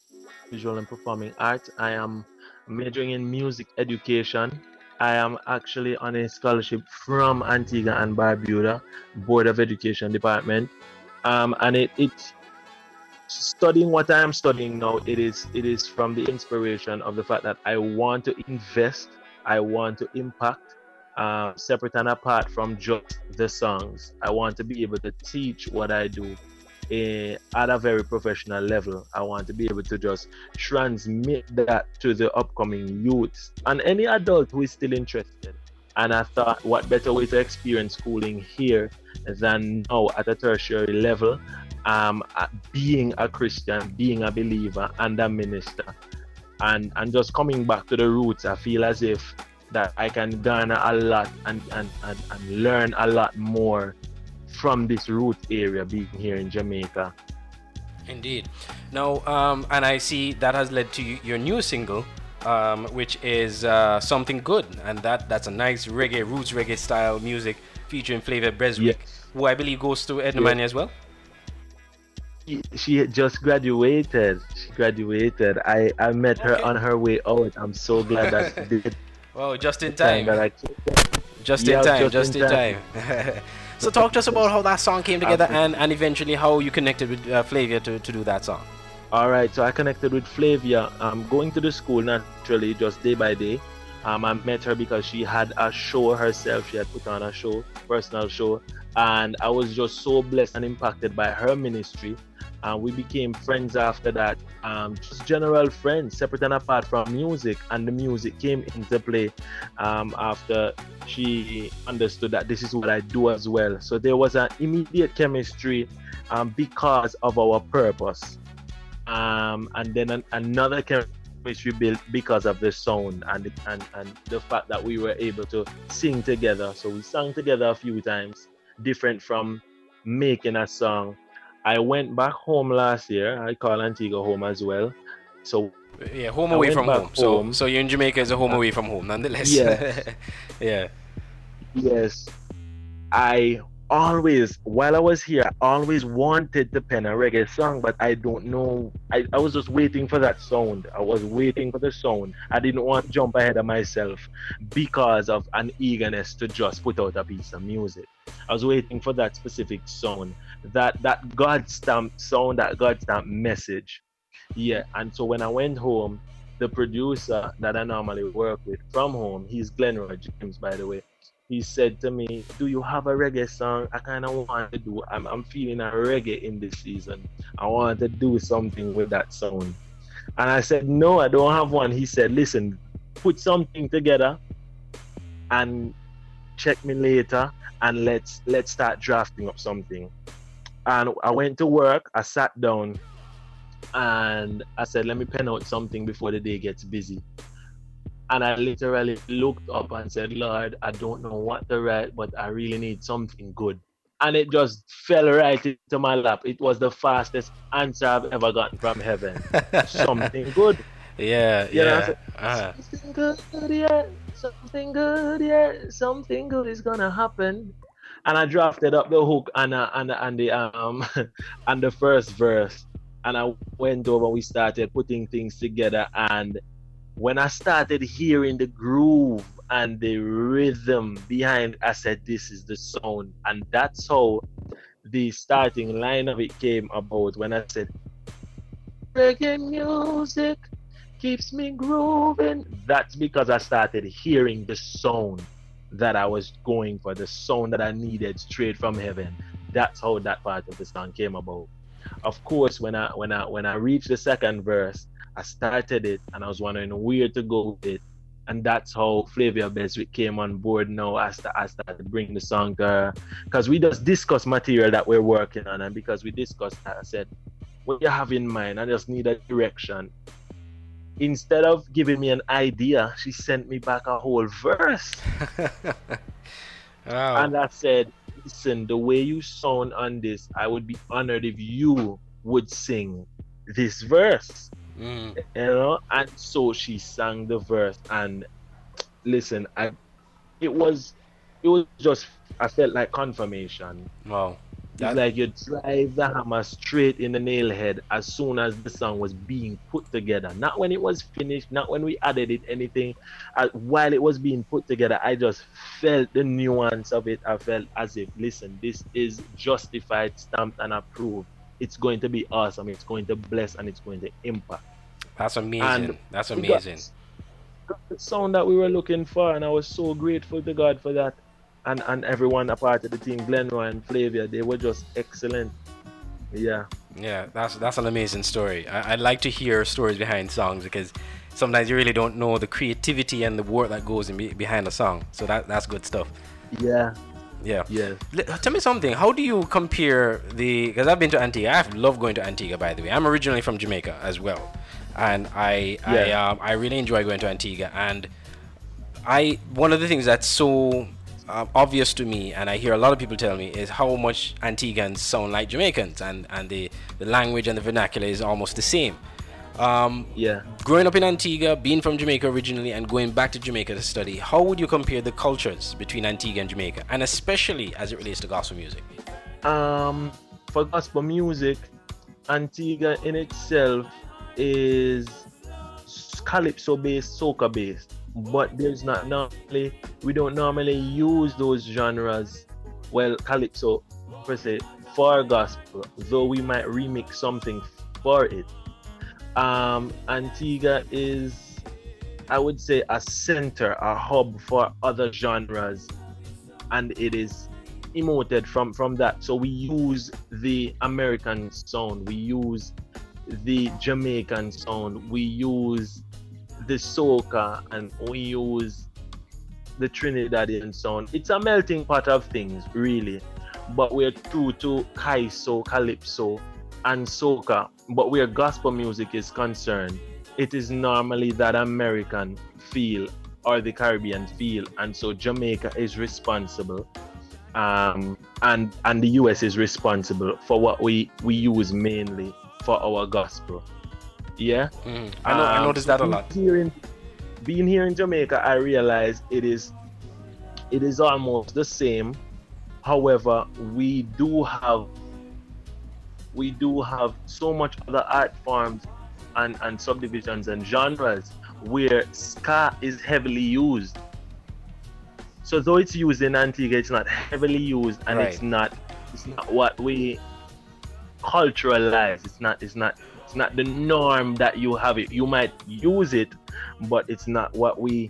Visual and Performing Arts. I am majoring in music education. I am actually on a scholarship from Antigua and Barbuda Board of Education Department, um, and it, it studying what I am studying now. It is it is from the inspiration of the fact that I want to invest, I want to impact, uh, separate and apart from just the songs. I want to be able to teach what I do at a very professional level. I want to be able to just transmit that to the upcoming youths and any adult who is still interested. And I thought, what better way to experience schooling here than now at a tertiary level, um, uh, being a Christian, being a believer, and a minister, and and just coming back to the roots. I feel as if that I can garner a lot and and, and, and learn a lot more from this root area being here in Jamaica. Indeed. Now, um, and I see that has led to your new single, um, which is uh, something good, and that that's a nice reggae, roots reggae style music featuring Flavia Beswick, who I believe goes to Edna Yeah. as well. She- She just graduated. She graduated. I, I met her on her way out. I'm so glad that she did. Well, just in time time. that I Just Yeah, in time, just just, in in time. time. so talk to us about how that song came together and, and eventually how you connected with uh, Flavia to, to do that song. All right, so I connected with Flavia. Um, going to the school naturally, just day by day. Um, I met her because she had a show herself. She had put on a show, personal show, and I was just so blessed and impacted by her ministry. And we became friends after that, um, just general friends, separate and apart from music. And the music came into play um, after she understood that this is what I do as well. So there was an immediate chemistry um, because of our purpose um, and then an, another chemistry built because of the sound and the, and and the fact that we were able to sing together. So we sang together a few times, different from making a song. I went back home last year. I call Antigua home as well. So Yeah, home away from back home. So so you're in Jamaica is a home uh, away from home, nonetheless. Yeah. yeah. Yes. I always, while I was here, I always wanted to pen a reggae song, but I don't know. I, I was just waiting for that sound. I was waiting for the sound. I didn't want to jump ahead of myself because of an eagerness to just put out a piece of music. I was waiting for that specific sound, that that God stamp sound, that God stamp message. Yeah, and so when I went home, the producer that I normally work with from home, he's Glenroy James, by the way. He said to me, "Do you have a reggae song? I kind of want to do. I'm, I'm feeling a reggae in this season. I want to do something with that sound." And I said, "No, I don't have one." He said, "Listen, put something together, and check me later, and let's let's start drafting up something." And I went to work. I sat down, and I said, "Let me pen out something before the day gets busy." And I literally looked up and said, Lord, I don't know what to write, but I really need something good. And it just fell right into my lap. It was the fastest answer I've ever gotten from heaven. something good. Yeah, You yeah. said, Uh-huh. Something good, yeah. Something good, yeah. Something good is gonna happen. And I drafted up the hook and uh, and and the um and the first verse. And I went over. We started putting things together. And when I started hearing the groove and the rhythm behind, I said, "This is the sound." And that's how the starting line of it came about. When I said, "Reggae music." keeps me grooving. That's because I started hearing the sound that I was going for, the sound that I needed straight from heaven. That's how that part of the song came about. Of course, when I when I when I reached the second verse, I started it and I was wondering where to go with it. And that's how Flavia Beswick came on board now. as sta- as to bring the song to her. Because we just discussed material that we're working on. And because we discussed that, I said, What you have in mind? I just need a direction instead of giving me an idea, she sent me back a whole verse. And I said, listen, the way you sound on this, I would be honored if you would sing this verse. Mm. You know? And so she sang the verse and listen, I it was it was just I felt like confirmation. Wow. It's like you drive the hammer straight in the nail head as soon as the song was being put together. Not when it was finished, not when we added it, anything. Uh, while it was being put together, I just felt the nuance of it. I felt as if, listen, this is justified, stamped, and approved. It's going to be awesome. It's going to bless and it's going to impact. That's amazing. And That's we got- amazing. got the sound that we were looking for, and I was so grateful to God for that. And and everyone a part of the team, Glenroy and Flavia, they were just excellent. Yeah. Yeah, that's that's an amazing story. I, I like to hear stories behind songs because sometimes you really don't know the creativity and the work that goes in be, behind a song. So that that's good stuff. Yeah. Yeah. Yeah. Tell me something. How do you compare the? Because I've been to Antigua. I love going to Antigua. By the way, I'm originally from Jamaica as well, and I I Yeah. um, I really enjoy going to Antigua. And I one of the things that's so uh, obvious to me, and I hear a lot of people tell me, is how much Antiguans sound like Jamaicans, and and the the language and the vernacular is almost the same. Um, yeah. Growing up in Antigua, being from Jamaica originally, and going back to Jamaica to study, how would you compare the cultures between Antigua and Jamaica, and especially as it relates to gospel music? Um, for gospel music, Antigua in itself is calypso based, soca based, but there's not normally we don't normally use those genres. Well, calypso per se for gospel, though we might remix something for it. Um, Antigua is, I would say, a center, a hub for other genres, and it is emoted from from that. So we use the American sound, we use the Jamaican sound, we use the soca, and we use the Trinidadian sound. It's a melting pot of things, really. But we're true to Kaiso, Calypso, and soca. But where gospel music is concerned, it is normally that American feel or the Caribbean feel, and so Jamaica is responsible um, and and the US is responsible for what we we use mainly for our gospel. Yeah, Mm, I know. I Um, noticed that a lot. Here in, being here in Jamaica, I realize it is it is almost the same. However, we do have we do have so much other art forms and, and subdivisions and genres where ska is heavily used. So though it's used in Antigua, it's not heavily used and it's not it's not what we culturalize. It's not it's not it's not the norm that you have it. You might use it, but it's not what we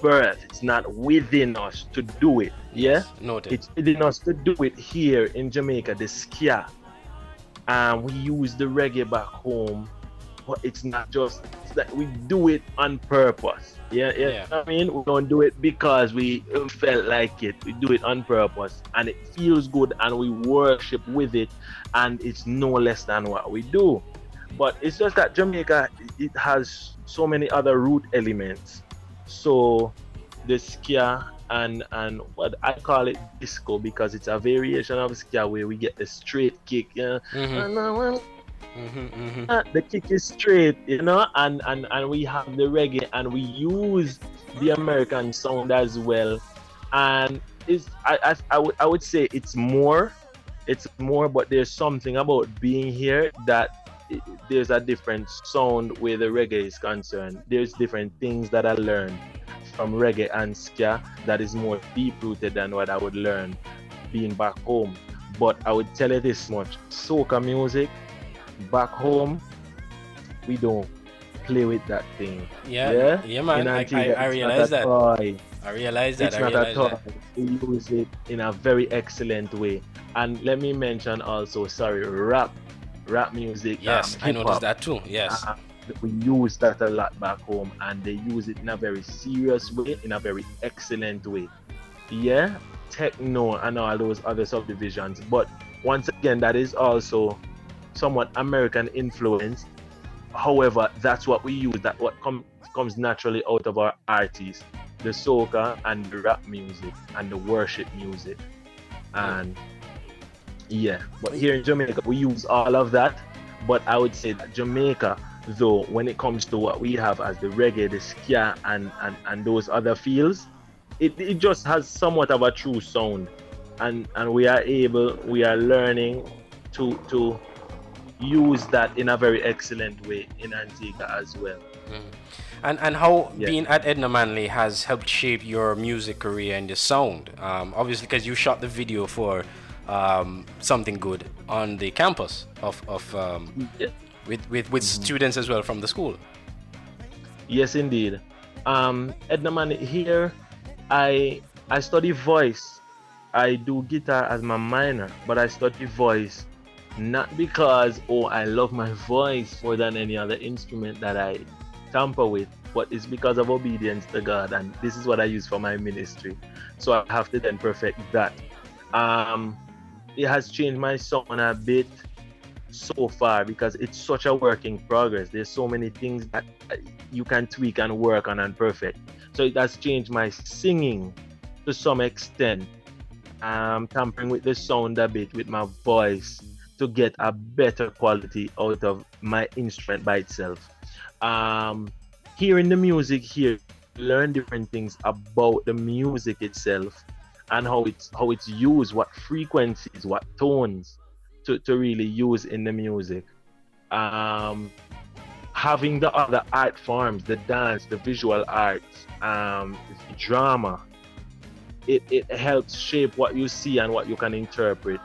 birth. It's not within us to do it. Yeah? Noted. It's within us to do it here in Jamaica, the skia. And we use the reggae back home, but it's not just that we do it on purpose. Yeah, yeah. Yeah. I mean, we don't do it because we felt like it. We do it on purpose, and it feels good, and we worship with it, and it's no less than what we do. But it's just that Jamaica it has so many other root elements. So the skia and and what I call it disco because it's a variation of skia where we get the straight kick. Yeah. Mhm. Want Mhm, mhm. uh, the kick is straight, you know, and, and and we have the reggae and we use the American sound as well. And it's I I, I would I would say it's more, it's more, but there's something about being here that there's a different sound where the reggae is concerned. There's different things that I learned from reggae and ska that is more deep rooted than what I would learn being back home. But I would tell you this much: soca music back home, we don't play with that thing. Yeah, yeah, yeah, man. I- I- I realize that. toy. I realize that. It's I not a toy. that. We use it in a very excellent way. And let me mention also, sorry, rap, rap music. Yes, um, I noticed that too. Yes. Uh, we use that a lot back home, and they use it in a very serious way, in a very excellent way. Yeah, techno and all those other subdivisions. But once again, that is also somewhat American influence. However, that's what we use. That what com- comes naturally out of our artists, the soca and the rap music and the worship music, and yeah. But here in Jamaica, we use all of that. But I would say that Jamaica, though, when it comes to what we have as the reggae, the ska, and and, and those other fields, it, it just has somewhat of a true sound, and and we are able, we are learning to to use that in a very excellent way in Antigua as well. And and how Yeah. being at Edna Manley has helped shape your music career and your sound. Um, obviously, because you shot the video for um, something good on the campus of of um, with with with students as well from the school. Yes, indeed. Um, Edna Man, here I I study voice. I do guitar as my minor, but I study voice not because oh I love my voice more than any other instrument that I tamper with, but it's because of obedience to God, and this is what I use for my ministry. So I have to then perfect that. Um, it has changed my sound a bit so far because it's such a work in progress. There's so many things that you can tweak and work on and perfect. So it has changed my singing to some extent. I'm tampering with the sound a bit with my voice to get a better quality out of my instrument by itself. Um, hearing the music here, learn different things about the music itself and how it's how it's used, what frequencies, what tones to, to really use in the music. Um, having the other art forms, the dance, the visual arts, um, drama, it, it helps shape what you see and what you can interpret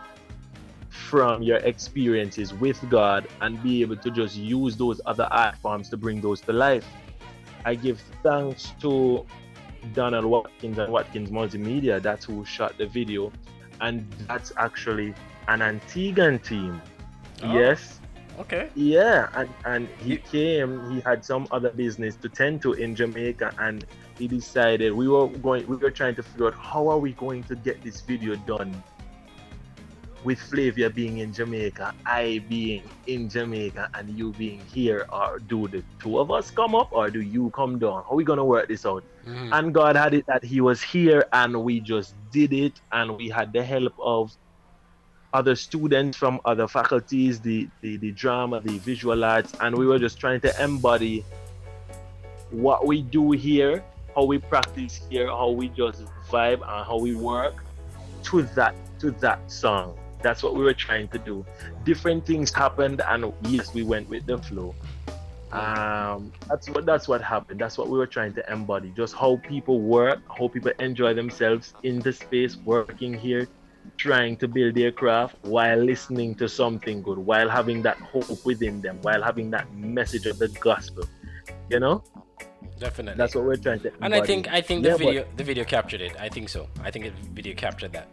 from your experiences with God and be able to just use those other art forms to bring those to life. I give thanks to Donald Watkins and Watkins Multimedia, that's who shot the video, and that's actually an Antiguan team. Oh. Yes. Okay. Yeah, and, and he came, he had some other business to tend to in Jamaica and he decided we were going we were trying to figure out how are we going to get this video done with Flavia being in Jamaica, I being in Jamaica, and you being here, or do the two of us come up, or do you come down? How are we gonna work this out? Mhm. And God had it that He was here, and we just did it, and we had the help of other students from other faculties, the the, the drama, the visual arts, and we were just trying to embody what we do here, how we practice here, how we just vibe and how we work to that to that song. That's what we were trying to do. Different things happened, and yes, we went with the flow. Um, that's what that's what happened. That's what we were trying to embody. Just how people work, how people enjoy themselves in the space, working here, trying to build their craft while listening to something good, while having that hope within them, while having that message of the gospel. You know, Definitely. that's what we're trying to. And I think I think the Yeah, but- video the video captured it. I think so. I think the video captured that.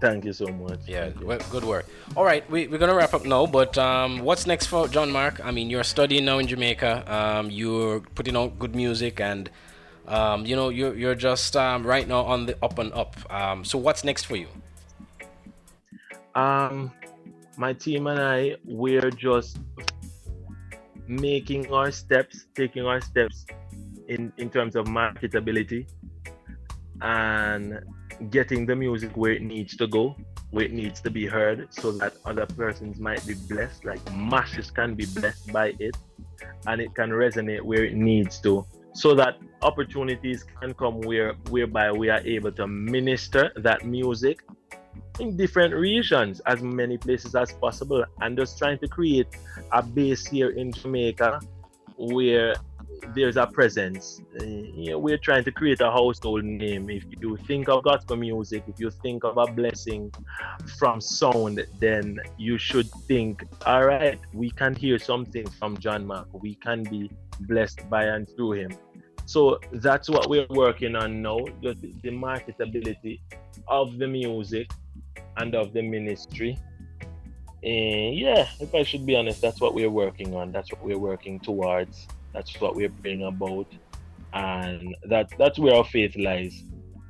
Thank you so much. Yeah, well, good work. All right, we, we're gonna wrap up now. But um, what's next for John Mark? I mean, you're studying now in Jamaica. Um, you're putting out good music, and um, you know you're you're just um, right now on the up and up. Um, so what's next for you? Um, my team and I, we're just making our steps, taking our steps in in terms of marketability and getting the music where it needs to go, where it needs to be heard, so that other persons might be blessed, like masses can be blessed by it, and it can resonate where it needs to, so that opportunities can come where whereby we are able to minister that music in different regions, as many places as possible, and just trying to create a base here in Jamaica where there's a presence. Uh, you know, we're trying to create a household name. If you think of gospel music, if you think of a blessing from sound, then you should think, all right, we can hear something from John Mark. We can be blessed by and through him. So that's what we're working on now, the the marketability of the music and of the ministry. And yeah, if I should be honest, that's what we're working on. That's what we're working towards. That's what we're praying about. And that that's where our faith lies.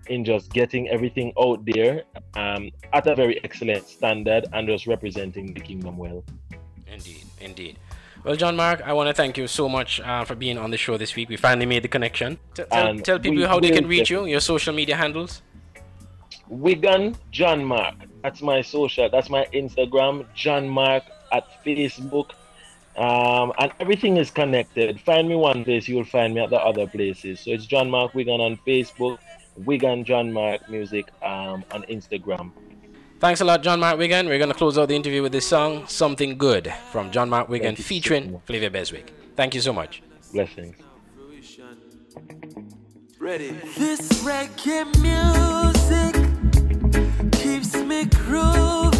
In just getting everything out there um, at a very excellent standard and just representing the kingdom well. Indeed, indeed. Well, John Mark, I want to thank you so much uh, for being on the show this week. We finally made the connection. T- tell, tell people how they can reach you, your social media handles. Wiggan John Mark. That's my social. That's my Instagram. John Mark at Facebook. Um, and everything is connected. Find me one place, you'll find me at the other places. So it's John Mark Wiggan on Facebook, Wiggan John Mark Music um, on Instagram. Thanks a lot, John Mark Wiggan. We're going to close out the interview with this song, Something Good, from John Mark Wiggan, Thank you so featuring Flavia Beswick. Thank you so much. Blessings. Ready. This reggae music keeps me grooving,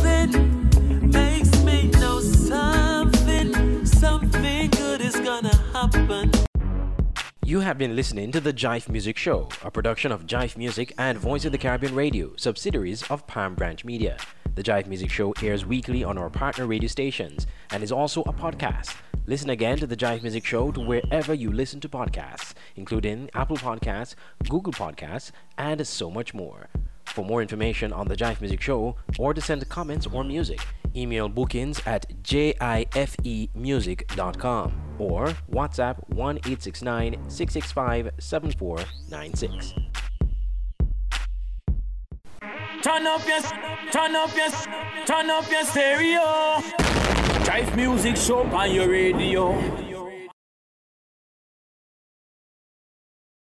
happen. You have been listening to the Jive Music Show, a production of Jive Music and Voice of the Caribbean Radio, subsidiaries of Palm Branch Media. The Jive Music Show airs weekly on our partner radio stations and is also a podcast. Listen again to the Jive Music Show to wherever you listen to podcasts, including Apple Podcasts, Google Podcasts, and so much more. For more information on the Jive Music Show or to send comments or music, email bookings at jivemusic.com or WhatsApp 1 869 665 7496. Turn up your, turn up your, turn up your stereo. Drive music show on your radio.